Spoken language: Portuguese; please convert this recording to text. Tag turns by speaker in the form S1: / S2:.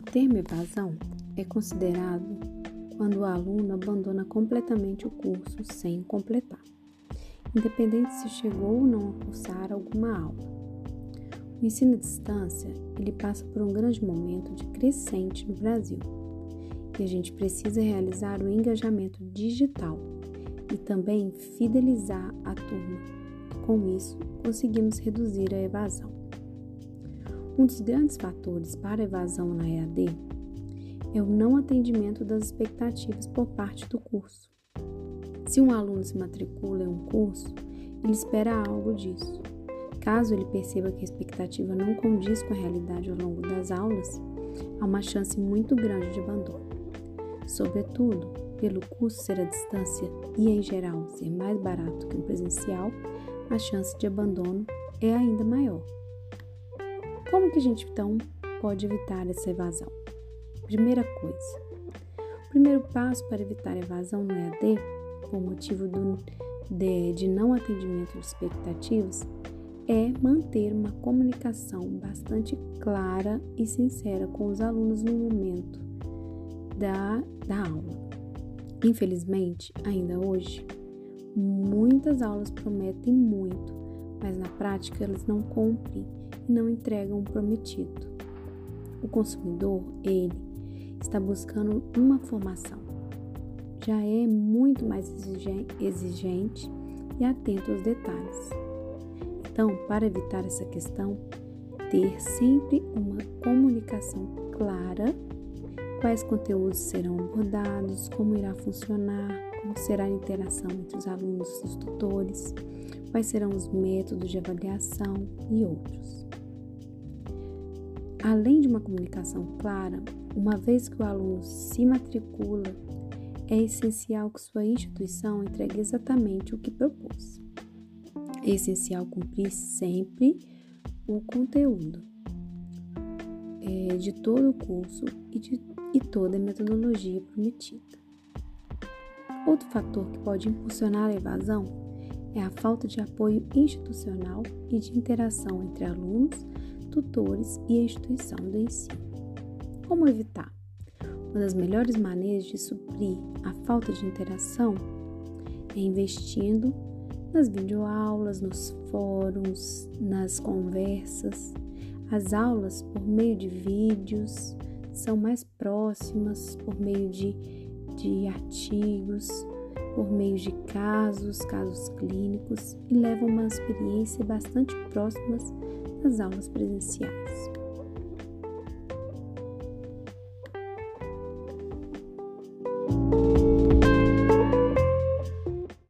S1: termo evasão é considerado quando o aluno abandona completamente o curso sem completar, independente se chegou ou não a cursar alguma aula. O ensino à distância, ele passa por um grande momento de crescente no Brasil. E a gente precisa realizar o engajamento digital e também fidelizar a turma. Com isso, conseguimos reduzir a evasão. Um dos grandes fatores para a evasão na EAD é o não atendimento das expectativas por parte do curso. Se um aluno se matricula em um curso, ele espera algo disso. Caso ele perceba que a expectativa não condiz com a realidade ao longo das aulas, há uma chance muito grande de abandono. Sobretudo, pelo curso ser à distância e, em geral, ser mais barato que o presencial, a chance de abandono é ainda maior. Como que a gente então pode evitar essa evasão? Primeira coisa, o primeiro passo para evitar evasão no EAD, por motivo do, de, de não atendimento de expectativas, é manter uma comunicação bastante clara e sincera com os alunos no momento da, da aula. Infelizmente, ainda hoje, muitas aulas prometem muito, mas na prática elas não cumprem e não entregam o prometido. O consumidor, ele, está buscando uma formação. Já é muito mais exigente e atento aos detalhes. Então, para evitar essa questão, ter sempre uma comunicação clara, quais conteúdos serão abordados, como irá funcionar, como será a interação entre os alunos e os tutores, quais serão os métodos de avaliação e outros. Além de uma comunicação clara, uma vez que o aluno se matricula, é essencial que sua instituição entregue exatamente o que propôs. É essencial cumprir sempre o conteúdo é, de todo o curso e, de, e toda a metodologia prometida. Outro fator que pode impulsionar a evasão é a falta de apoio institucional e de interação entre alunos, tutores e a instituição do ensino. Como evitar? Uma das melhores maneiras de suprir a falta de interação é investindo nas videoaulas, nos fóruns, nas conversas. As aulas por meio de vídeos são mais próximas, por meio de, de artigos, por meio de casos, casos clínicos e levam uma experiência bastante próximas das aulas presenciais.